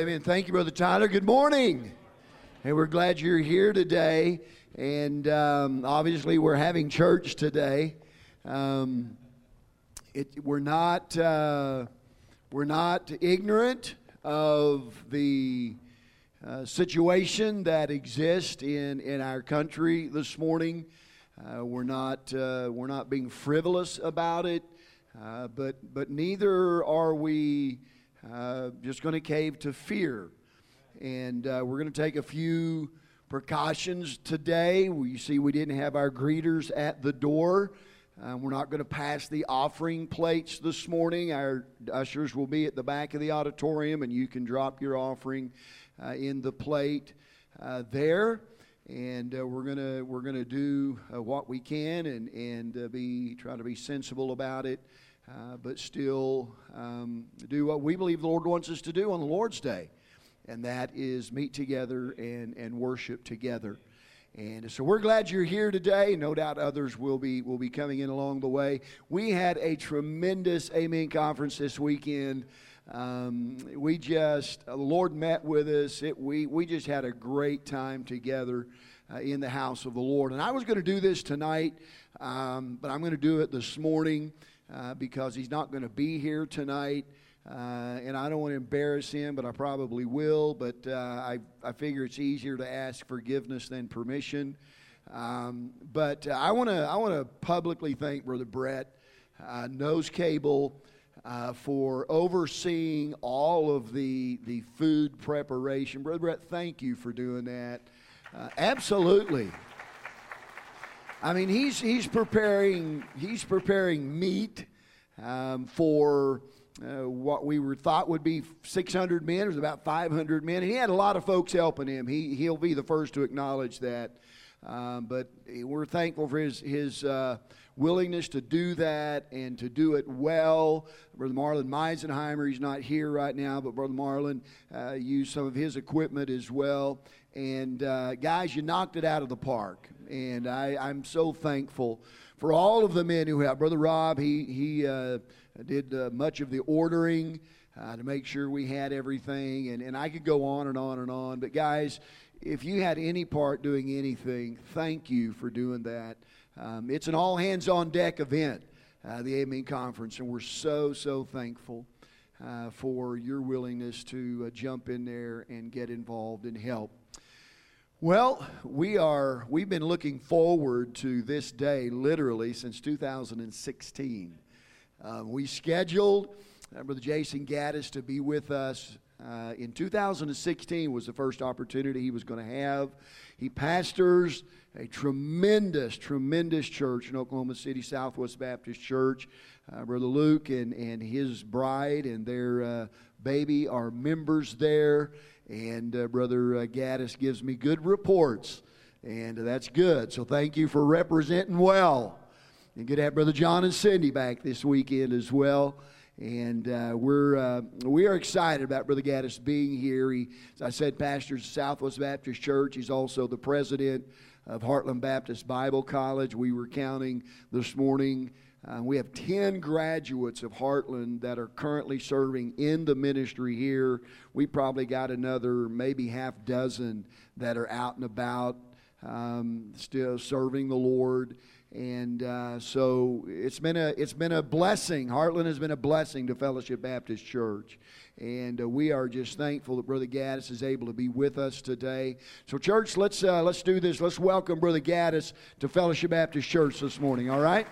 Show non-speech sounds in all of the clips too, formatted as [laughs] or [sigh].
amen. Thank you, Brother Tyler. Good morning. And we're glad you're here today. And um, obviously, we're having church today. Um, it, we're not uh, we're not ignorant of the uh, situation that exists in, in our country this morning. Uh, we're not uh, we're not being frivolous about it, uh, but but neither are we uh, just going to cave to fear. And uh, we're going to take a few precautions today. We see we didn't have our greeters at the door. Uh, we're not going to pass the offering plates this morning. Our ushers will be at the back of the auditorium, and you can drop your offering uh, in the plate uh, there. And uh, we're gonna we're gonna do what we can and and be try to be sensible about it uh, but still um, do what we believe the Lord wants us to do on the Lord's Day, and that is meet together and, and worship together. And so we're glad you're here today. No doubt others will be will be coming in along the way. We had a tremendous Amen conference this weekend. Um, we just the Lord met with us. It, we we just had a great time together uh, in the house of the Lord. And I was going to do this tonight, um, but I'm going to do it this morning uh, because he's not going to be here tonight. Uh, and I don't want to embarrass him, but I probably will. But uh, I, I figure it's easier to ask forgiveness than permission. Um, but uh, I want to I want to publicly thank Brother Brett, uh, Nose Cable, for overseeing all of the the food preparation. Brother Brett, thank you for doing that. Absolutely. I mean, he's he's preparing he's preparing meat um, for uh, what we were thought would be 600 men. It was about 500 men, and he had a lot of folks helping him. He he'll be the first to acknowledge that. Um, but we're thankful for his his uh, willingness to do that and to do it well. Brother Marlon Meisenheimer, he's not here right now, but Brother Marlon uh, used some of his equipment as well. And uh, guys, you knocked it out of the park and I, I'm so thankful for all of the men who have. Brother Rob, he, he uh, did uh, much of the ordering uh, to make sure we had everything, and, and I could go on and on and on. But, guys, if you had any part doing anything, thank you for doing that. Um, it's an all hands on deck event, uh, the Amen Conference, and we're so, so thankful. Uh, for your willingness to uh, jump in there and get involved and help. Well, we are we've been looking forward to this day literally since 2016. Uh, we scheduled uh, Brother Jason Gaddis to be with us uh, in 2016 was the first opportunity he was going to have. He pastors a tremendous, tremendous church in Oklahoma City, Southwest Baptist Church. Uh, Brother Luke and, and his bride and their uh, baby are members there. And uh, Brother uh, Gaddis gives me good reports, and that's good. So thank you for representing well. And good to have Brother John and Cindy back this weekend as well. And uh, we're uh, we are excited about Brother Gaddis being here. He, as I said, pastors of Southwest Baptist Church. He's also the president of Heartland Baptist Bible College. We were counting this morning uh, we have 10 graduates of Heartland that are currently serving in the ministry here. We probably got another maybe half dozen that are out and about, um, still serving the Lord. And uh, so it's been a it's been a blessing. Heartland has been a blessing to Fellowship Baptist Church, and uh, we are just thankful that Brother Gaddis is able to be with us today. So, church, let's uh, let's do this. Let's welcome Brother Gaddis to Fellowship Baptist Church this morning. All right.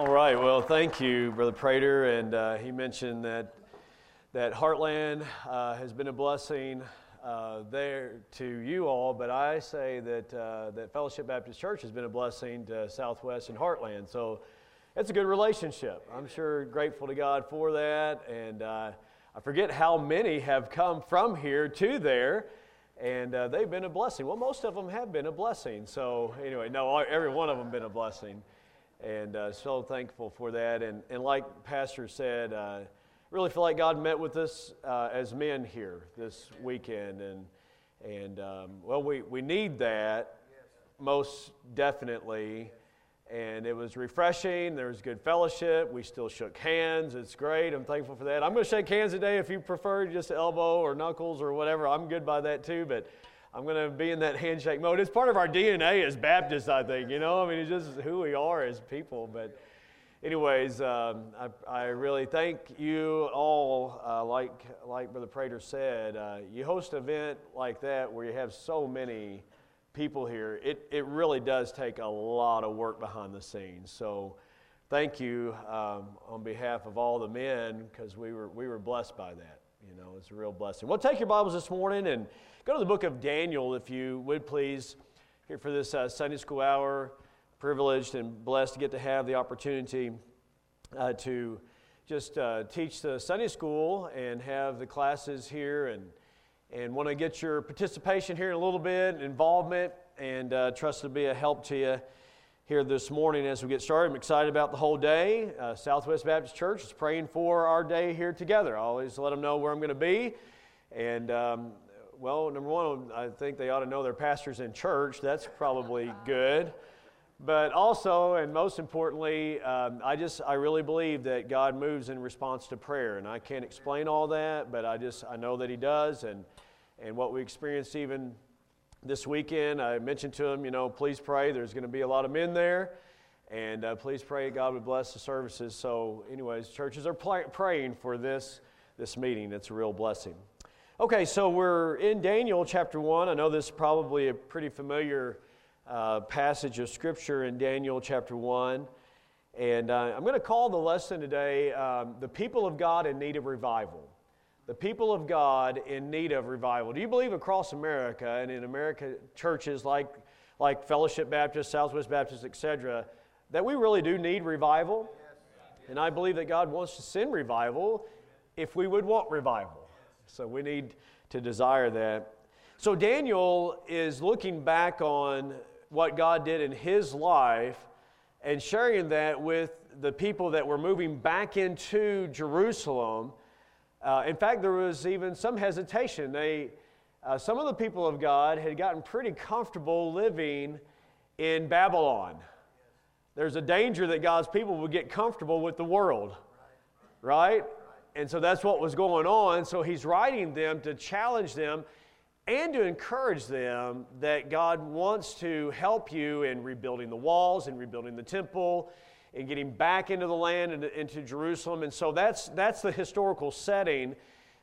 All right. Well, thank you, Brother Prater. And uh, he mentioned that that Heartland uh, has been a blessing uh, there to you all, but I say that uh, that Fellowship Baptist Church has been a blessing to Southwest and Heartland. So it's a good relationship. I'm sure grateful to God for that. And uh, I forget how many have come from here to there and uh, they've been a blessing. Well, most of them have been a blessing. So, anyway, no, every one of them been a blessing and uh, so thankful for that. And, and like Pastor said, uh, really feel like God met with us uh, as men here this weekend. And, and um, well, we, we need that most definitely. and it was refreshing. There was good fellowship. We still shook hands. It's great. I'm thankful for that. I'm going to shake hands today. If you prefer just elbow or knuckles or whatever, I'm good by that too. But I'm going to be in that handshake mode. It's part of our DNA as Baptists, I think. You know, I mean, it's just who we are as people. But, anyways, um, I, I, really thank you all. Uh, like like Brother Prater said, uh, you host an event like that where you have so many people here, it, it really does take a lot of work behind the scenes. So thank you um, on behalf of all the men because we were, we were blessed by that. You know, it's a real blessing. Well, take your Bibles this morning and go to the book of Daniel, if you would please, here for this uh, Sunday school hour. Privileged and blessed to get to have the opportunity uh, to just uh, teach the Sunday school and have the classes here and and want to get your participation here in a little bit, involvement, and uh, trust to be a help to you here this morning as we get started. I'm excited about the whole day. Uh, Southwest Baptist Church is praying for our day here together. I always let them know where I'm going to be. And, um, well, number one, I think they ought to know their pastors in church. That's probably [laughs] good. But also, and most importantly, um, I just, I really believe that God moves in response to prayer. And I can't explain all that, but I just, I know that He does. And, and what we experienced even this weekend, I mentioned to him, you know, please pray. There's going to be a lot of men there. And uh, please pray God would bless the services. So, anyways, churches are pl- praying for this, this meeting. It's a real blessing. Okay, so we're in Daniel chapter 1. I know this is probably a pretty familiar uh, passage of Scripture in Daniel chapter 1. And uh, I'm going to call the lesson today um, The People of God in Need of Revival. The people of God in need of revival. Do you believe across America and in America churches like, like Fellowship Baptist, Southwest Baptist, etc., that we really do need revival? And I believe that God wants to send revival if we would want revival. So we need to desire that. So Daniel is looking back on what God did in his life and sharing that with the people that were moving back into Jerusalem. Uh, in fact, there was even some hesitation. They, uh, some of the people of God had gotten pretty comfortable living in Babylon. There's a danger that God's people would get comfortable with the world, right? And so that's what was going on. So he's writing them to challenge them and to encourage them that God wants to help you in rebuilding the walls and rebuilding the temple and getting back into the land and into Jerusalem. And so that's, that's the historical setting.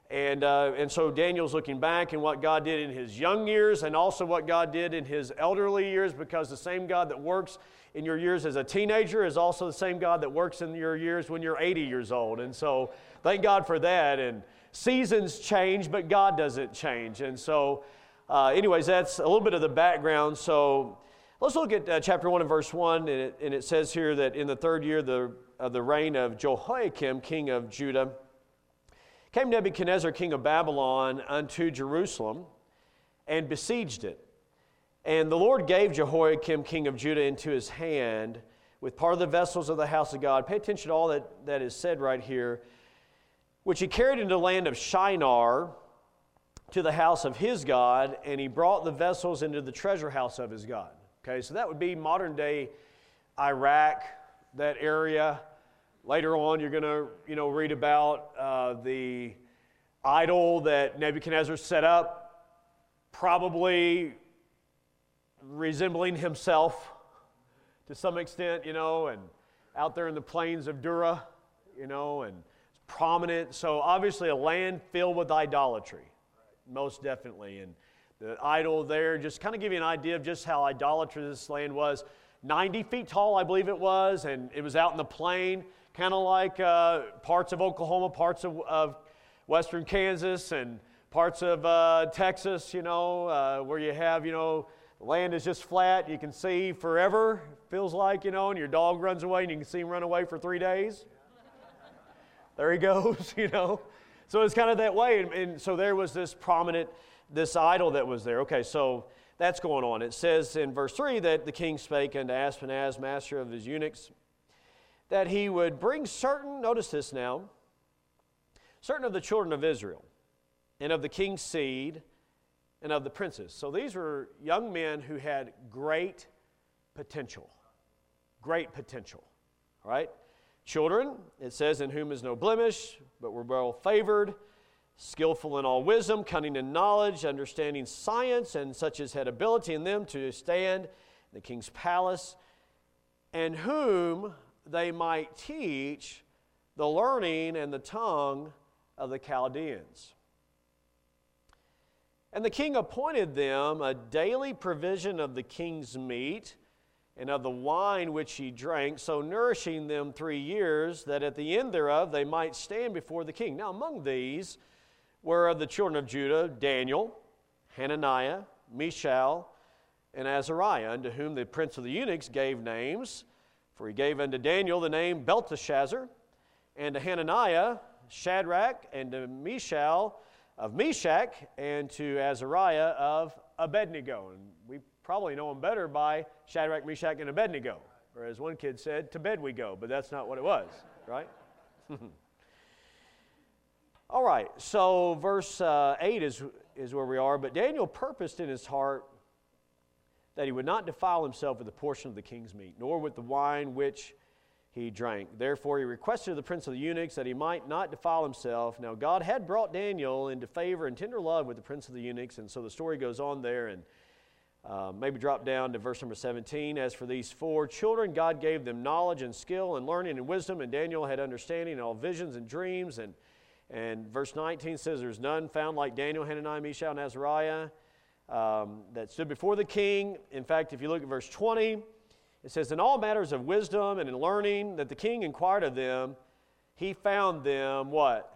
And, uh, and so Daniel's looking back and what God did in his young years and also what God did in his elderly years because the same God that works in your years as a teenager is also the same God that works in your years when you're 80 years old. And so thank God for that. And seasons change, but God doesn't change. And so, uh, anyways, that's a little bit of the background. So, let's look at uh, chapter 1 and verse 1. And it, and it, says here that in the third year the, of the reign of Jehoiakim, king of Judah, came Nebuchadnezzar, king of Babylon, unto Jerusalem and besieged it. And the Lord gave Jehoiakim, king of Judah, into his hand with part of the vessels of the house of God. Pay attention to all that, that is said right here which he carried into the land of Shinar to the house of his God, and he brought the vessels into the treasure house of his God. Okay, so that would be modern day Iraq, that area. Later on, you're going to you know, read about uh, the idol that Nebuchadnezzar set up, probably resembling himself to some extent, you know, and out there in the plains of Dura, you know, and prominent. So, obviously, a land filled with idolatry, most definitely. And the idol there, just kind of give you an idea of just how idolatrous this land was. 90 feet tall, I believe it was, and it was out in the plain, kind of like uh, parts of Oklahoma, parts of, of, western Kansas, and parts of uh, Texas, you know, uh, where you have, you know, land is just flat. You can see forever, feels like, you know, and your dog runs away and you can see him run away for three days there he [laughs] goes, you know. So it's kind of that way. And, and, so there was this prominent, this idol that was there. Okay, so that's going on. It says in verse 3 that the king spake unto Ashpenaz, master of his eunuchs, that he would bring certain, notice this now, certain of the children of Israel, and of the king's seed, and of the princes. So these were young men who had great potential. great potential. All right? Children, it says, in whom is no blemish, but we're well favored, skillful in all wisdom, cunning in knowledge, understanding science, and such as had ability in them to stand in the king's palace, and whom they might teach the learning and the tongue of the Chaldeans. And the king appointed them a daily provision of the king's meat and of the wine which he drank, so nourishing them three years, that at the end thereof they might stand before the king. Now, among these were of the children of Judah Daniel, Hananiah, Mishael, and Azariah, unto whom the prince of the eunuchs gave names. For he gave unto Daniel the name Belteshazzar, and to Hananiah Shadrach, and to Mishael of Meshach, and to Azariah of Abednego. And we probably know him better by Shadrach, Meshach, and Abednego. Or as one kid said, to bed we go, but that's not what it was, [laughs] right? [laughs] All right, so verse uh, 8 is, is where we are. But Daniel purposed in his heart that he would not defile himself with a portion of the king's meat, nor with the wine which he drank. Therefore, he requested of the prince of the eunuchs that he might not defile himself. Now, God had brought Daniel into favor and tender love with the prince of the eunuchs, and so the story goes on there. And uh, maybe drop down to verse number 17. As for these four children, God gave them knowledge and skill and learning and wisdom, and Daniel had understanding in all visions and dreams. And, and verse 19 says, There's none found like Daniel, Hananiah, Mishael, and Azariah um, that stood before the king. In fact, if you look at verse 20, it says, In all matters of wisdom and in learning that the king inquired of them, he found them what?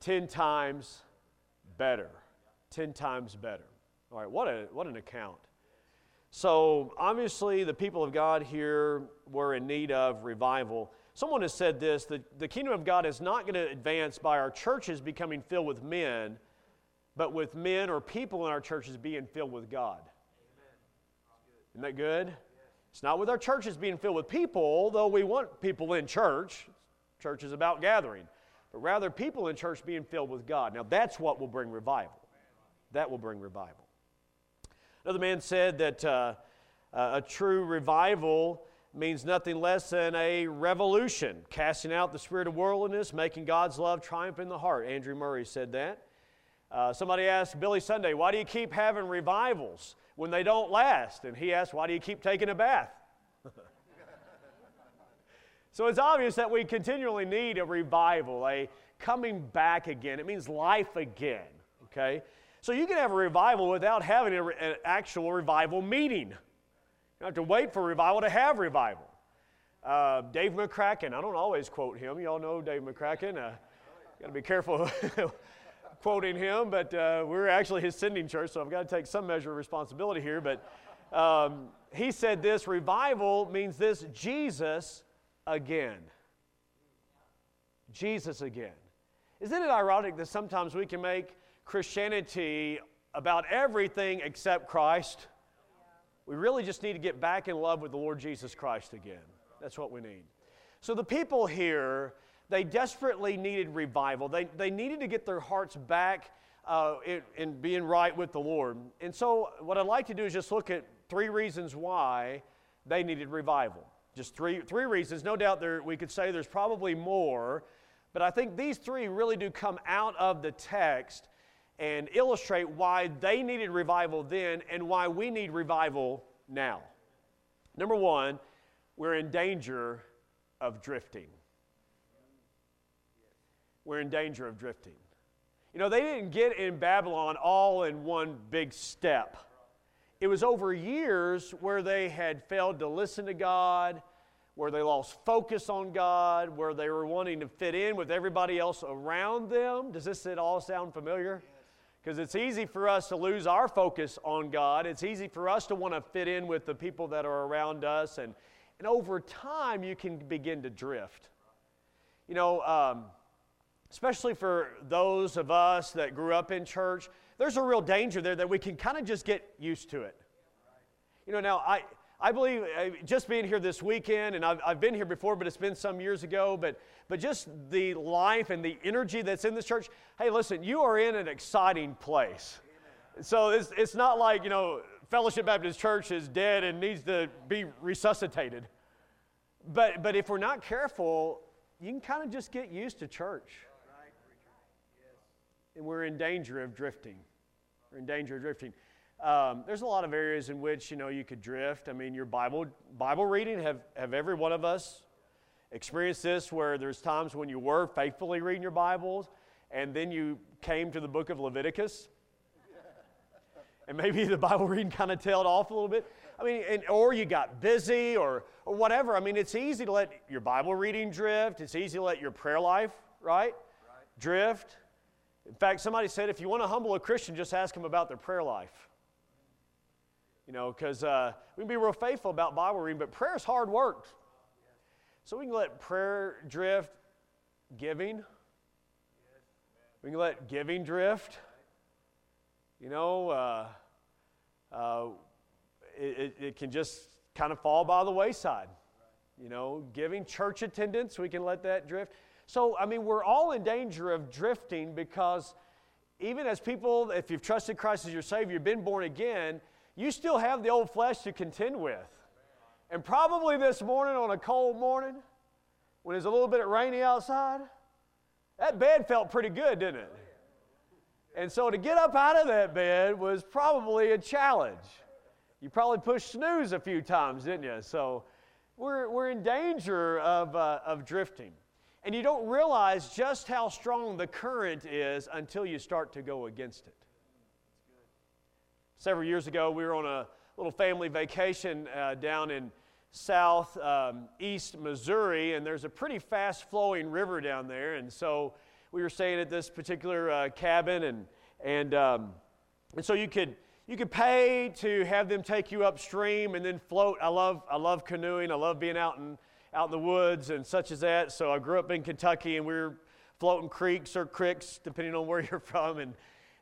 Ten times better. Ten times better. All right, what, a, what an account. So, obviously, the people of God here were in need of revival. Someone has said this that the kingdom of God is not going to advance by our churches becoming filled with men, but with men or people in our churches being filled with God. Isn't that good? It's not with our churches being filled with people, though we want people in church. Church is about gathering, but rather people in church being filled with God. Now, that's what will bring revival. That will bring revival. Another man said that uh, a true revival means nothing less than a revolution, casting out the spirit of worldliness, making God's love triumph in the heart. Andrew Murray said that. Uh, somebody asked Billy Sunday, why do you keep having revivals when they don't last? And he asks, why do you keep taking a bath? [laughs] so it's obvious that we continually need a revival, a coming back again. It means life again, okay? So you can have a revival without having a, an actual revival meeting. You don't have to wait for revival to have revival. Uh, Dave McCracken, I don't always quote him. You all know Dave McCracken. Uh, got to be careful [laughs] quoting him, but uh, we're actually his sending church, so I've got to take some measure of responsibility here. But um, he said this revival means this Jesus again. Jesus again. Isn't it ironic that sometimes we can make Christianity about everything except Christ. We really just need to get back in love with the Lord Jesus Christ again. That's what we need. So the people here, they desperately needed revival. They, they needed to get their hearts back uh, in, in being right with the Lord. And so, what I'd like to do is just look at three reasons why they needed revival. Just three, three reasons. No doubt there, we could say there's probably more, but I think these three really do come out of the text and illustrate why they needed revival then and why we need revival now. Number one, we're in danger of drifting. We're in danger of drifting. You know, they didn't get in Babylon all in one big step. It was over years where they had failed to listen to God, where they lost focus on God, where they were wanting to fit in with everybody else around them. Does this at all sound familiar? Because it's easy for us to lose our focus on God. It's easy for us to want to fit in with the people that are around us. And, and over time, you can begin to drift. You know, um, especially for those of us that grew up in church, there's a real danger there that we can kind of just get used to it. You know, now I, I believe uh, just being here this weekend, and I've, I've been here before, but it's been some years ago, but, but just the life and the energy that's in this church. Hey, listen, you are in an exciting place. So it's, it's not like, you know, Fellowship Baptist Church is dead and needs to be resuscitated. but, but if we're not careful, you can kind of just get used to church. And we're in danger of drifting. We're in danger of drifting. Um, there's a lot of areas in which you know you could drift. I mean, your Bible Bible reading have have every one of us experienced this, where there's times when you were faithfully reading your Bibles, and then you came to the book of Leviticus, and maybe the Bible reading kind of tailed off a little bit. I mean, and, or you got busy or, or whatever. I mean, it's easy to let your Bible reading drift. It's easy to let your prayer life, right, right. drift. In fact, somebody said if you want to humble a Christian, just ask them about their prayer life. You know, because uh, we can be real faithful about Bible reading, but prayer is hard work. So we can let prayer drift, giving. We can let giving drift. You know, uh, uh, it, it, can just kind of fall by the wayside. You know, giving church attendance, we can let that drift. So, I mean, we're all in danger of drifting because even as people, if you've trusted Christ as your Savior, you've been born again, you still have the old flesh to contend with. And probably this morning on a cold morning, when it's a little bit rainy outside, that bed felt pretty good, didn't it? And so to get up out of that bed was probably a challenge. You probably pushed snooze a few times, didn't you? So we're, we're in danger of, uh, of drifting. And you don't realize just how strong the current is until you start to go against it. Several years ago, we were on a little family vacation uh, down in south um, east Missouri, and there's a pretty fast flowing river down there. And so we were staying at this particular uh, cabin, and, and, um, and so you could you could pay to have them take you upstream and then float. I love, I love canoeing. I love being out in, out in the woods and such as that. So I grew up in Kentucky and we were floating creeks or cricks, depending on [laughs] where you're from. And,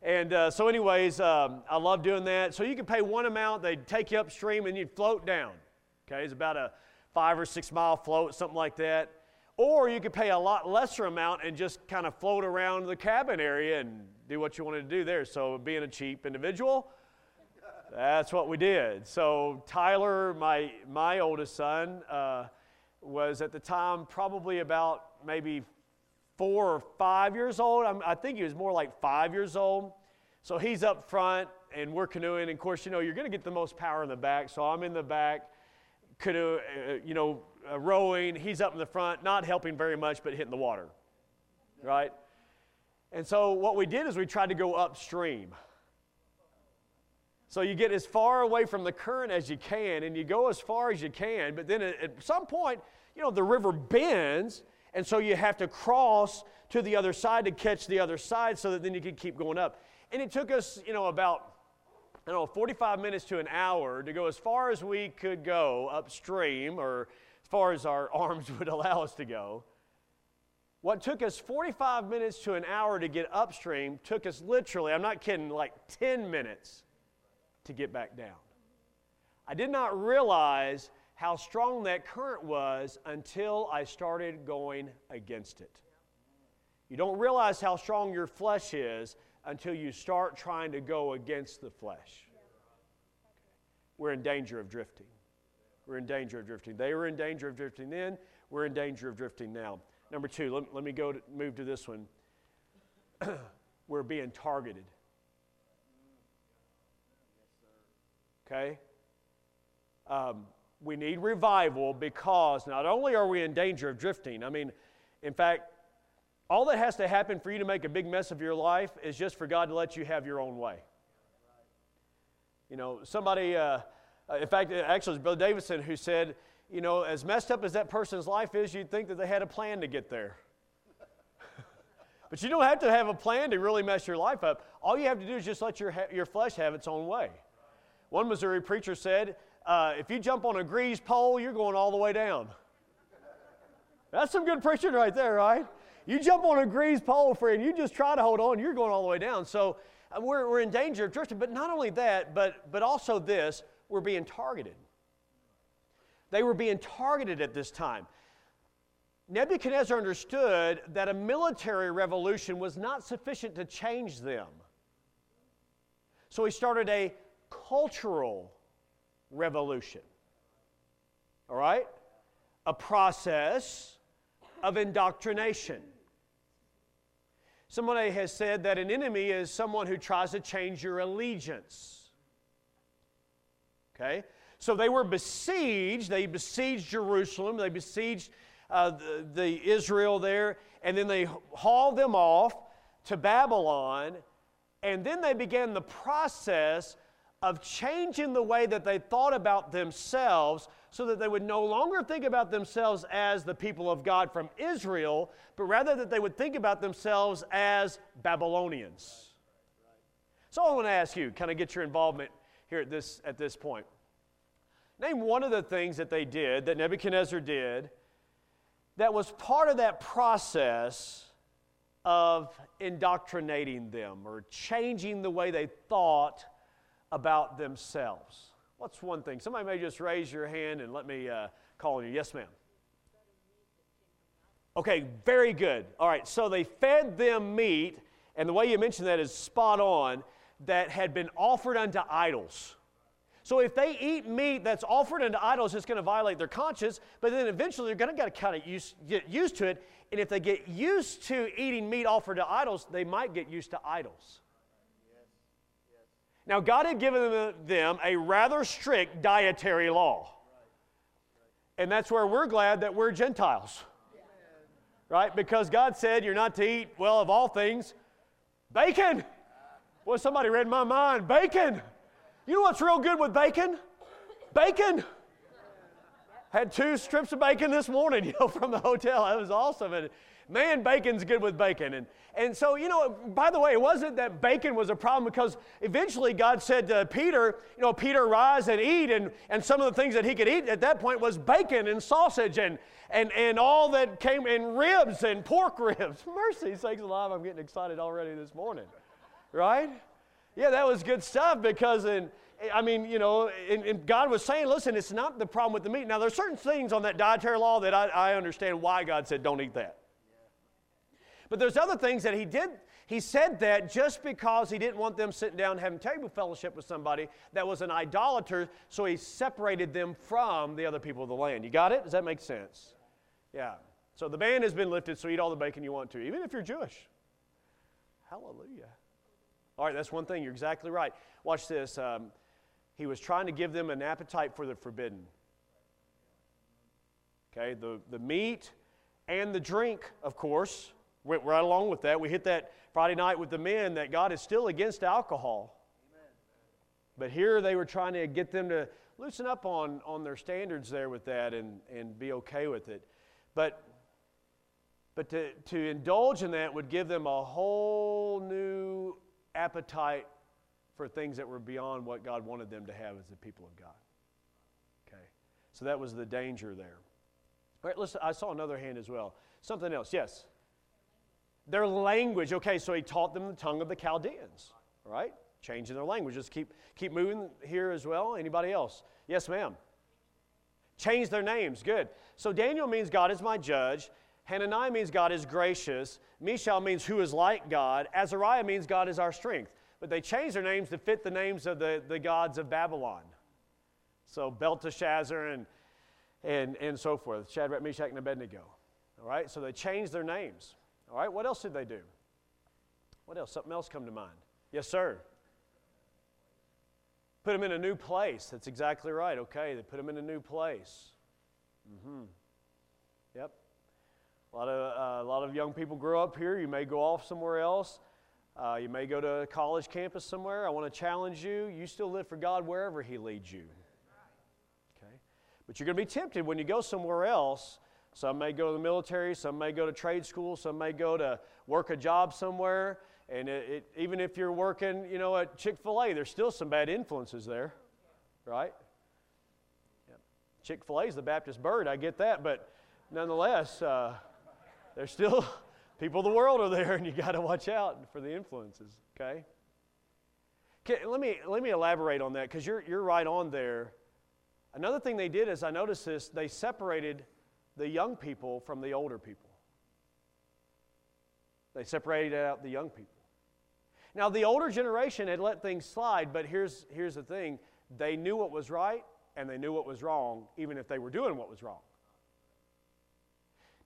and uh, so, anyways, um, I love doing that. So you could pay one amount, they'd take you upstream and you'd float down. Okay, it's about a five or six mile float, something like that. Or you could pay a lot lesser amount and just kind of float around the cabin area and do what you wanted to do there. So, being a cheap individual, that's what we did. So Tyler, my my oldest son, uh, was at the time probably about maybe four or five years old. I'm, i think he was more like five years old. So he's up front, and we're canoeing. And of course, you know you're going to get the most power in the back. So I'm in the back, canoe, uh, you know, uh, rowing. He's up in the front, not helping very much, but hitting the water, right? And so what we did is we tried to go upstream. So you get as far away from the current as you can, and you go as far as you can, but then at some point, you know, the river bends, and so you have to cross to the other side to catch the other side so that then you can keep going up. And it took us, you know, about, I don't know, 45 minutes to an hour to go as far as we could go upstream, or as far as our [laughs] arms would allow us to go. What took us 45 minutes to an hour to get upstream took us literally, I'm not kidding, like 10 minutes to get back down. I did not realize how strong that current was until I started going against it. You don't realize how strong your flesh is until you start trying to go against the flesh. We're in danger of drifting. We're in danger of drifting. They were in danger of drifting then. We're in danger of drifting now. Number two, let, let me go to, move to this one. [clears throat] we're being targeted. Okay? Um, we need revival because not only are we in danger of drifting, I mean, in fact, all that has to happen for you to make a big mess of your life is just for God to let you have your own way. You know, somebody, uh, uh in fact, actually, it was Brother Davidson who said, you know, as messed up as that person's life is, you'd think that they had a plan to get there. [laughs] but you don't have to have a plan to really mess your life up. All you have to do is just let your, your flesh have its own way. One Missouri preacher said, uh, if you jump on a grease pole, you're going all the way down. That's some good preaching right there, right? You jump on a grease pole, friend, you just try to hold on, you're going all the way down. So uh, we're, we're in danger of drifting. But not only that, but, but also this, we're being targeted. They were being targeted at this time. Nebuchadnezzar understood that a military revolution was not sufficient to change them. So he started a cultural revolution. All right? a process of indoctrination. Somebody has said that an enemy is someone who tries to change your allegiance. Okay? So they were besieged. They besieged Jerusalem. They besieged uh, the, the Israel there. And then they hauled them off to Babylon. And then they began the process of changing the way that they thought about themselves so that they would no longer think about themselves as the people of God from Israel, but rather that they would think about themselves as Babylonians. So I want to ask you, kind of get your involvement here at this, at this point. Name one of the things that they did, that Nebuchadnezzar did, that was part of that process of indoctrinating them or changing the way they thought about themselves. What's one thing? Somebody may just raise your hand and let me uh, call on you. Yes, ma'am. Okay, very good. All right, so they fed them meat, and the way you mentioned that is spot on, that had been offered unto idols. So if they eat meat that's offered unto idols, it's going to violate their conscience, but then eventually they're going to kind of use, get used to it. And if they get used to eating meat offered to idols, they might get used to idols. Now, God had given them a rather strict dietary law. And that's where we're glad that we're Gentiles. Right? Because God said you're not to eat, well, of all things, bacon. Well, somebody read my mind bacon. You know what's real good with bacon? Bacon. Had two strips of bacon this morning, [laughs] you know, from the hotel. That was awesome. And man, bacon's good with bacon. And, and so, you know, by the way, it wasn't that bacon was a problem because eventually God said to Peter, you know, Peter, rise and eat. And, and some of the things that he could eat at that point was bacon and sausage and, and, and all that came in ribs and pork [laughs] ribs. Mercy sakes alive, I'm getting excited already this morning. Right? Yeah, that was good stuff because in, I mean, you know, and, God was saying, listen, it's not the problem with the meat. Now, there's certain things on that dietary law that I, I understand why God said don't eat that. But there's other things that he did. He said that just because he didn't want them sitting down having table fellowship with somebody that was an idolater, so he separated them from the other people of the land. You got it? Does that make sense? Yeah. So the ban has been lifted, so eat all the bacon you want to, even if you're Jewish. Hallelujah. All right, that's one thing. You're exactly right. Watch this. Um, he was trying to give them an appetite for the forbidden. Okay, the, the meat and the drink, of course, Went right along with that. We hit that Friday night with the men that God is still against alcohol. Amen. But here they were trying to get them to loosen up on, on their standards there with that and, and be okay with it. But, but to, to indulge in that would give them a whole new appetite for things that were beyond what God wanted them to have as the people of God. Okay? So that was the danger there. All right, listen, I saw another hand as well. Something else, yes? Their language. Okay, so he taught them the tongue of the Chaldeans, right? Changing their language. Just keep, keep moving here as well. Anybody else? Yes, ma'am. Change their names. Good. So Daniel means God is my judge. Hananiah means God is gracious. Mishael means who is like God. Azariah means God is our strength. But they changed their names to fit the names of the, the gods of Babylon. So Belteshazzar and, and, and so forth. Shadrach, Meshach, and Abednego. All right, so they changed their names. All right, what else did they do? What else? Something else come to mind. Yes, sir. Put them in a new place. That's exactly right. Okay, they put them in a new place. Mm-hmm. Yep. A lot of uh, a lot of young people grow up here. You may go off somewhere else. Uh, you may go to a college campus somewhere. I want to challenge you. You still live for God wherever He leads you. Okay, but you're going to be tempted when you go somewhere else some may go to the military, some may go to trade school, some may go to work a job somewhere. And it, it, even if you're working, you know, at Chick fil A, there's still some bad influences there, right? Yeah. Chick fil A is the Baptist bird, I get that, but nonetheless, uh, there's still [laughs] people of the world are there, and you got to watch out for the influences, okay? okay? let, me, let me elaborate on that because you're, you're right on there. Another thing they did is I noticed this, they separated the young people from the older people. They separated out the young people. Now, the older generation had let things slide, but here's, here's the thing they knew what was right and they knew what was wrong, even if they were doing what was wrong.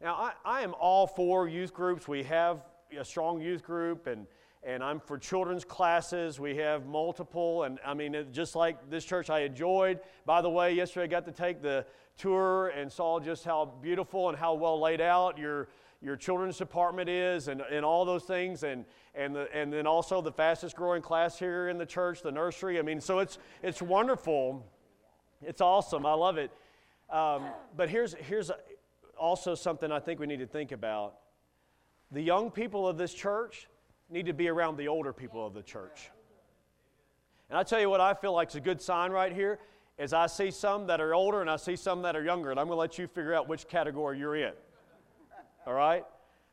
Now, I, I am all for youth groups. We have a strong youth group, and, and I'm for children's classes. We have multiple, and I mean, just like this church I enjoyed. By the way, yesterday I got to take the tour and saw just how beautiful and how well laid out your your children's department is and, and all those things. And, and, the, and then also the fastest growing class here in the church the nursery. I mean so it's, it's wonderful. It's awesome. I love it. Um, but here's, here's also something i think we need to think about. The young people of this church need to be around the older people of the church. And i tell you what i feel like is a good sign right here is i see some that are older and i see some that are younger and i'm going to let you figure out which category you're in all right?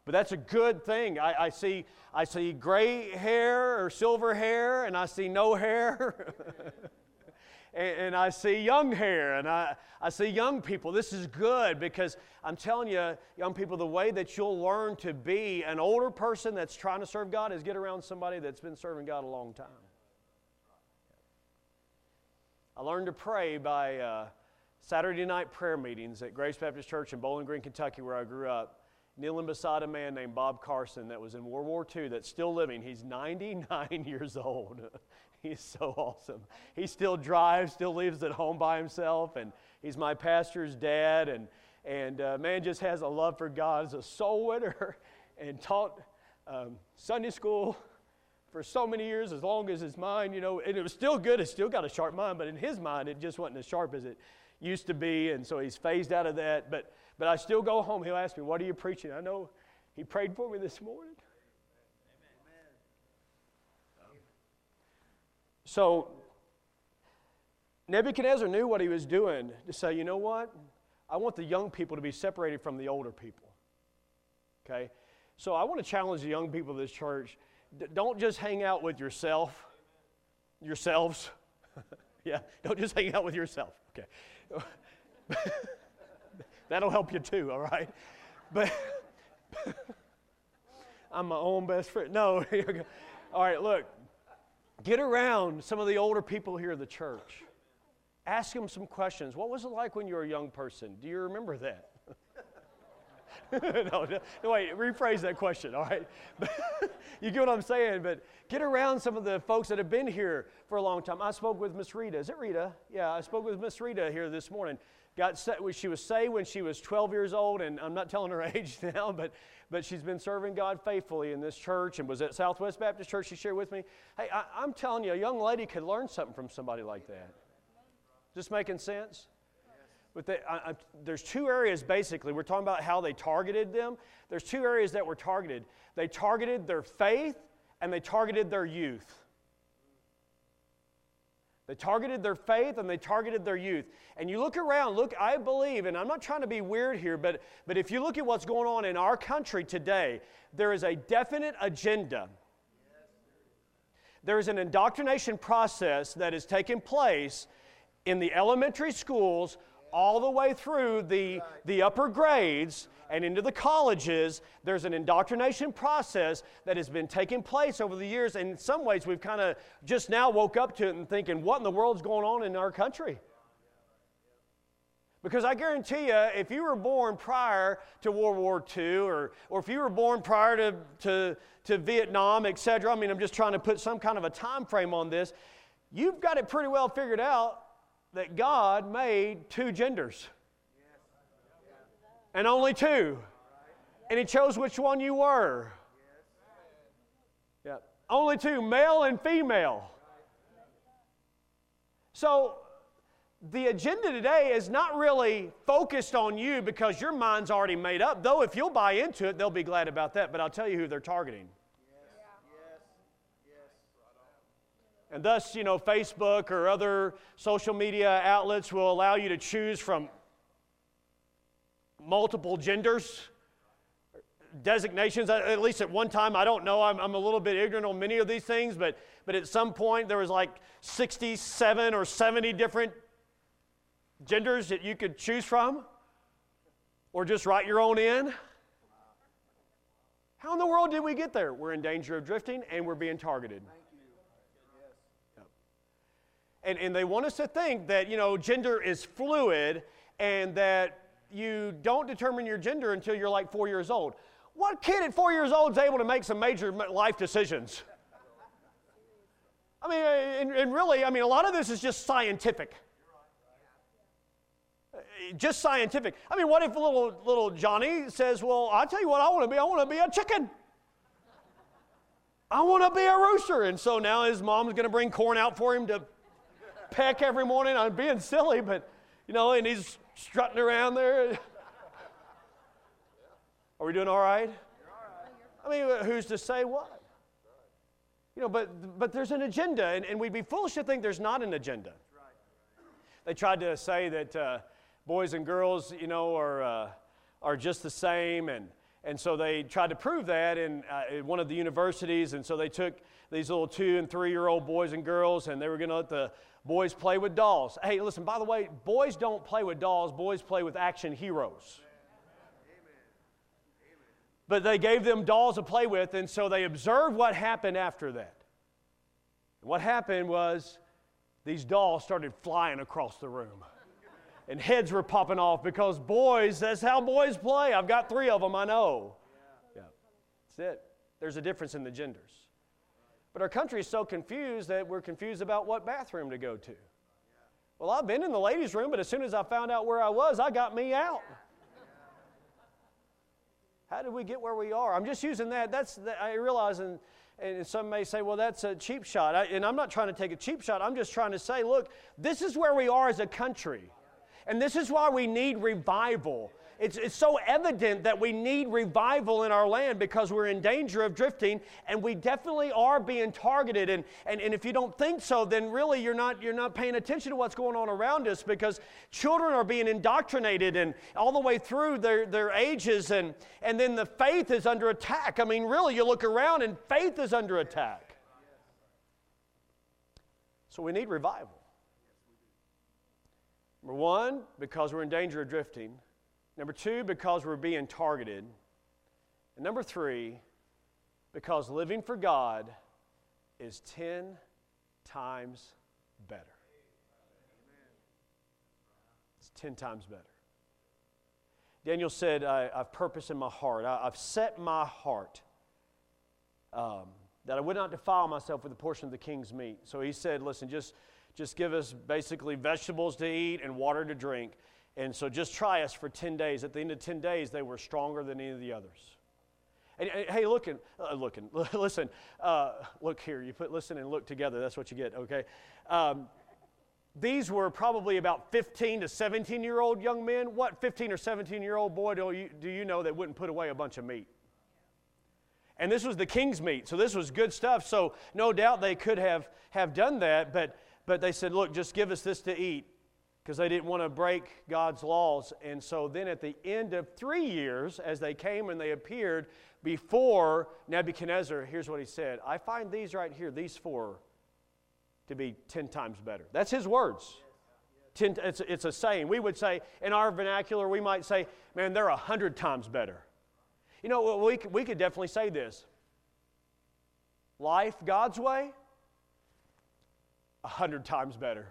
But that's a good thing. I, I, see, I see gray hair or silver hair, and I see no hair. [laughs] and, and, I see young hair, and I, I see young people. This is good because I'm telling you, young people, the way that you'll learn to be an older person that's trying to serve God is get around somebody that's been serving God a long time. I learned to pray by uh, Saturday night prayer meetings at Grace Baptist Church in Bowling Green, Kentucky, where I grew up kneeling beside a man named Bob Carson that was in World War II that's still living. He's 99 [laughs] years old. [laughs] he's so awesome. He still drives, still lives at home by himself, and he's my pastor's dad. And, and uh, man just has a love for God as a soul winner [laughs] and taught um, Sunday school for so many years, as long as his mind, you know, and it was still good. it still got a sharp mind, but in his mind, it just wasn't as sharp as it used to be. And so he's phased out of that. But but I still go home. He'll ask me, What are you preaching? I know he prayed for me this morning. So Nebuchadnezzar knew what he was doing to say, you know what? I want the young people to be separated from the older people. Okay? So I want to challenge the young people of this church don't just hang out with yourself, yourselves. [laughs] yeah, don't just hang out with yourself. Okay. [laughs] That'll help you too, all right? But [laughs] I'm my own best friend. No, all right, look. Get around some of the older people here at the church. Ask them some questions. What was it like when you were a young person? Do you remember that? [laughs] no, no, wait, rephrase that question, all right? [laughs] you get what I'm saying, but get around some of the folks that have been here for a long time. I spoke with Miss Rita. Is it Rita? Yeah, I spoke with Miss Rita here this morning got she was saved when she was 12 years old, and I'm not telling her [laughs] age now, but, but she's been serving God faithfully in this church and was at Southwest Baptist Church. She shared with me. Hey, I, am telling you, a young lady could learn something from somebody like that. Just making sense? But they, I, I, there's two areas basically. We're talking about how they targeted them. There's two areas that were targeted. They targeted their faith and they targeted their youth. They targeted their faith and they targeted their youth. And you look around, look, I believe, and I'm not trying to be weird here, but, but if you look at what's going on in our country today, there is a definite agenda. There is an indoctrination process that is taking place in the elementary schools all the way through the, the upper grades and into the colleges, there's an indoctrination process that has been taking place over the years. And in some ways, we've kind of just now woke up to it and thinking, what in the world's going on in our country? Because I guarantee you, if you were born prior to World War II, or, or if you were born prior to, to, to Vietnam, etc., I mean, I'm just trying to put some kind of a time frame on this, you've got it pretty well figured out that God made two genders and only two. And he chose which one you were. Yeah. Only two, male and female. So the agenda today is not really focused on you because your mind's already made up. Though if you'll buy into it, they'll be glad about that. But I'll tell you who they're targeting. And thus, you know, Facebook or other social media outlets will allow you to choose from multiple genders, designations. At least at one time, I don't know, I'm, I'm, a little bit ignorant on many of these things, but, but at some point there was like 67 or 70 different genders that you could choose from, or just write your own in. How in the world did we get there? We're in danger of drifting and we're being targeted. And, and they want us to think that, you know, gender is fluid and that you don't determine your gender until you're like four years old. What kid at four years old is able to make some major life decisions? I mean, uh, and, and really, I mean, a lot of this is just scientific uh, just scientific. I mean, what if little little Johnny says, "Well, I'll tell you what I want to be. I want to be a chicken." I want to be a rooster. And so now his mom's going to bring corn out for him to peck every morning. I'm being silly, but, you know, and he's strutting around there. [laughs] Are we doing all right? I mean, who's to say what? You know, but, but there's an agenda, and, and we'd be foolish to think there's not an agenda. They tried to say that uh, boys and girls, you know, are, uh, are just the same, and and so they tried to prove that in, uh, in one of the universities. And so they took these little two and three year old boys and girls, and they were going to let the boys play with dolls. Hey, listen, by the way, boys don't play with dolls, boys play with action heroes. But they gave them dolls to play with, and so they observed what happened after that. what happened was these dolls started flying across the room and heads were popping off because boys, that's how boys play. I've got three of them, I know. Yeah. That's it. There's a difference in the genders. But our country is so confused that we're confused about what bathroom to go to. Well, I've been in the ladies' room, but as soon as I found out where I was, I got me out. How did we get where we are? I'm just using that. That's I realize, and, and some may say, well, that's a cheap shot. I, and I'm not trying to take a cheap shot. I'm just trying to say, look, this is where we are as a country. And this is why we need revival. It's, it's so evident that we need revival in our land because we're in danger of drifting and we definitely are being targeted. And, and, and if you don't think so, then really you're not, you're not paying attention to what's going on around us because children are being indoctrinated and all the way through their, their ages. And, and then the faith is under attack. I mean, really, you look around and faith is under attack. So we need revival. Number one, because we're in danger of drifting. Number two, because we're being targeted. And number three, because living for God is 10 times better. It's 10 times better. Daniel said, I, have purpose in my heart. I, have set my heart um, that I would not defile myself with a portion of the king's meat. So he said, Listen, just just give us basically vegetables to eat and water to drink. And so just try us for 10 days. At the end of 10 days, they were stronger than any of the others. And, and hey, looking, uh, looking, [laughs] listen, uh, look here. You put listen and look together. That's what you get, okay? Um, these were probably about 15 to 17 year old young men. What 15 or 17 year old boy do you, do you know that wouldn't put away a bunch of meat? And this was the king's meat, so this was good stuff. So no doubt they could have, have done that, but but they said, Look, just give us this to eat because they didn't want to break God's laws. And so then at the end of three years, as they came and they appeared before Nebuchadnezzar, here's what he said I find these right here, these four, to be 10 times better. That's his words. Ten, it's, it's a saying. We would say, in our vernacular, we might say, man, they're a hundred times better. You know, we, we could definitely say this life God's way, a hundred times better,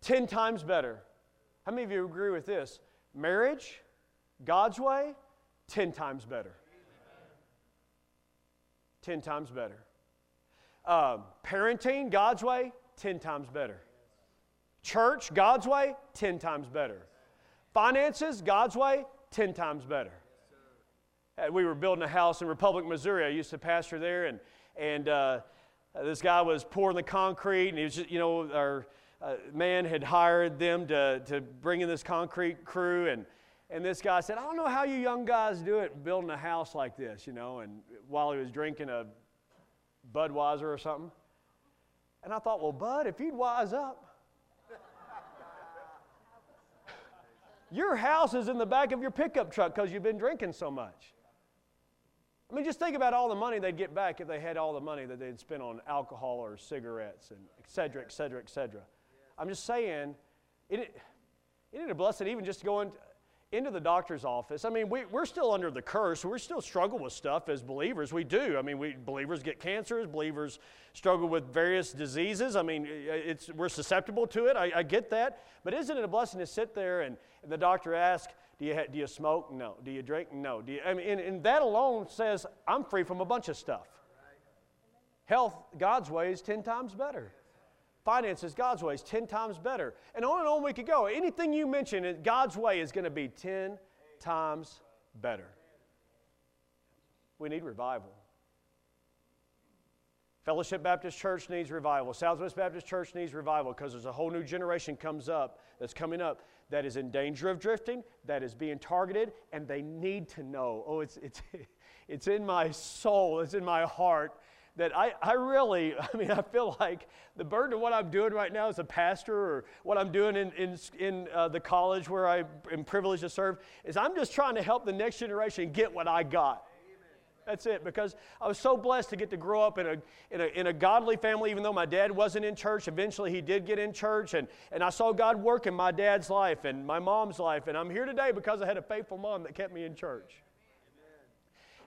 ten times better. How many of you agree with this? Marriage, God's way, ten times better. Ten times better. Um, parenting, God's way, ten times better. Church, God's way, ten times better. Finances, God's way, ten times better. Uh, we were building a house in Republic, Missouri. I used to pastor there, and and uh, this guy was pouring the concrete, and he was just, you know, our Uh, man had hired them to, to bring in this concrete crew. And, and this guy said, I don't know how you young guys do it building a house like this, you know, and while he was drinking a Budweiser or something. And I thought, well, Bud, if you'd wise up, your house is in the back of your pickup truck because you've been drinking so much. I mean, just think about all the money they'd get back if they had all the money that they'd spent on alcohol or cigarettes and et cetera, et cetera, et cetera. I'm just saying, it, isn't it a blessing even just going into the doctor's office? I mean, we, we're still under the curse. We still struggle with stuff as believers. We do. I mean, we, believers get cancers. Believers struggle with various diseases. I mean, it's, we're susceptible to it. I, I get that. But isn't it a blessing to sit there and, and the doctor asks, Do you, ha- do you smoke? No. Do you drink? No. Do you, I mean, and, and that alone says I'm free from a bunch of stuff. Health, God's way is 10 times better. Finances, God's way is 10 times better. And on and on we could go. Anything you mention, God's way is going to be 10 times better. We need revival. Fellowship Baptist Church needs revival. Southwest Baptist Church needs revival because there's a whole new generation comes up that's coming up that is in danger of drifting, that is being targeted, and they need to know. Oh, it's, it's, [laughs] it's in my soul, it's in my heart that I, I really, [laughs] I mean, I feel like the burden of what I'm doing right now as a pastor or what I'm doing in, in, in uh, the college where I am privileged to serve is I'm just trying to help the next generation get what I got. That's it, because I was so blessed to get to grow up in a, in a, in a godly family, even though my dad wasn't in church. Eventually, he did get in church, and, and I saw God work in my dad's life and my mom's life. And I'm here today because I had a faithful mom that kept me in church.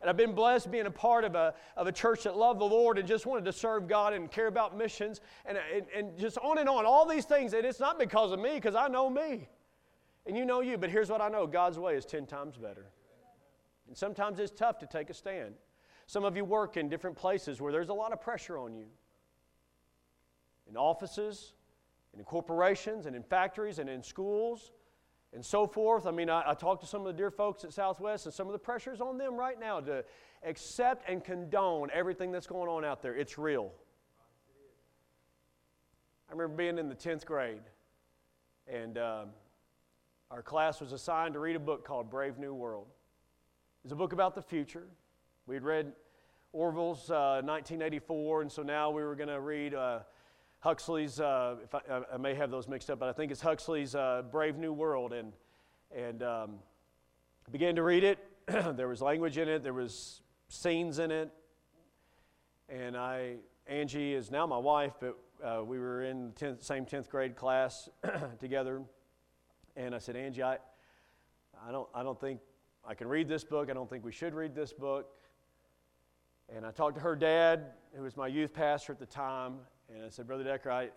And I've been blessed being a part of a, of a church that loved the Lord and just wanted to serve God and care about missions and, and, and just on and on. All these things. And it's not because of me, because I know me. And you know you. But here's what I know God's way is 10 times better. And sometimes it's tough to take a stand. Some of you work in different places where there's a lot of pressure on you in offices, and in corporations, and in factories, and in schools and so forth. I mean, I, I talked to some of the dear folks at Southwest, and some of the pressures on them right now to accept and condone everything that's going on out there. It's real. I remember being in the 10th grade, and um, our class was assigned to read a book called Brave New World. It's a book about the future. We'd read Orwell's uh, 1984, and so now we were going to read. Uh, Huxley's, uh, if I, I, may have those mixed up, but I think it's Huxley's uh, Brave New World. And, and um, began to read it. [clears throat] there was language in it, there was scenes in it. And I, Angie is now my wife, but uh, we were in the same 10th grade class [clears throat] together. And I said, Angie, I, I, don't, I don't think I can read this book. I don't think we should read this book. And I talked to her dad, who was my youth pastor at the time, and I said, Brother Decker, I,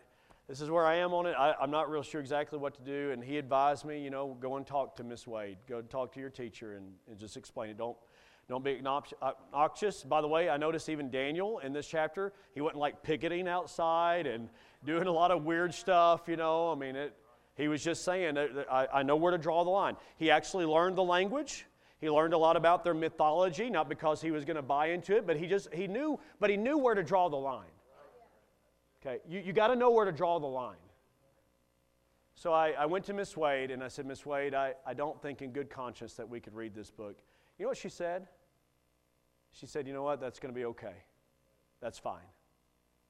this is where I am on it. I, am not real sure exactly what to do. And he advised me, you know, go and talk to Miss Wade. Go and talk to your teacher and, and just explain it. Don't, don't be obnoxious. By the way, I noticed even Daniel in this chapter, he wasn't like picketing outside and doing a lot of weird stuff, you know. I mean, it, he was just saying, I, I know where to draw the line. He actually learned the language. He learned a lot about their mythology, not because he was going to buy into it, but he just, he knew, but he knew where to draw the line. Okay, you, you got to know where to draw the line. So I, I went to Miss Wade and I said, Miss Wade, I, I don't think in good conscience that we could read this book. You know what she said? She said, You know what? That's going to be okay. That's fine.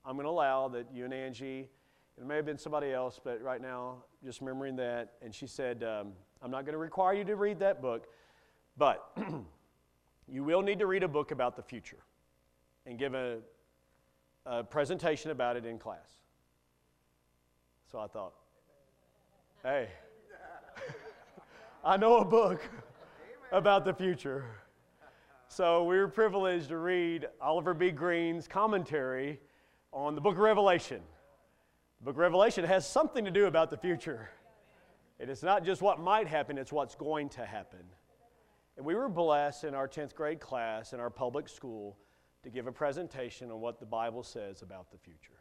I'm going to allow that you and Angie, it may have been somebody else, but right now, just remembering that. And she said, um, I'm not going to require you to read that book, but [clears throat] you will need to read a book about the future and give a, a presentation about it in class. So I thought, hey, [laughs] I know a book [laughs] about the future. So we were privileged to read Oliver B. Greene's commentary on the book of Revelation. The book of Revelation has something to do about the future. It is not just what might happen, it's what's going to happen. And we were blessed in our 10th grade class in our public school to give a presentation on what the Bible says about the future.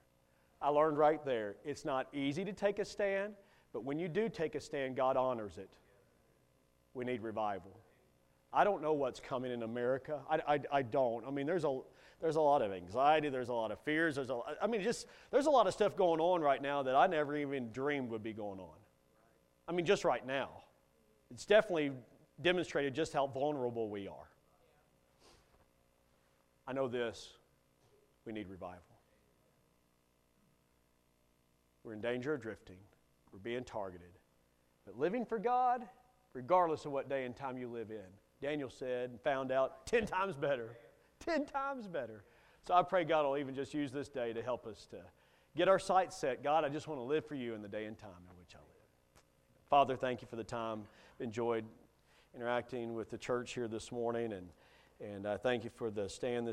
I learned right there it's not easy to take a stand, but when you do take a stand, God honors it. We need revival. I don't know what's coming in America. I, I, I, don't. I mean, there's a, there's a lot of anxiety, there's a lot of fears, there's a, I mean, just, there's a lot of stuff going on right now that I never even dreamed would be going on. I mean, just right now. It's definitely demonstrated just how vulnerable we are. I know this we need revival. We're in danger of drifting, we're being targeted. But living for God, regardless of what day and time you live in, Daniel said and found out [laughs] 10 times better. 10 times better. So I pray God will even just use this day to help us to get our sights set. God, I just want to live for you in the day and time in which I live. Father, thank you for the time. Enjoyed interacting with the church here this morning, and, and I thank you for the stand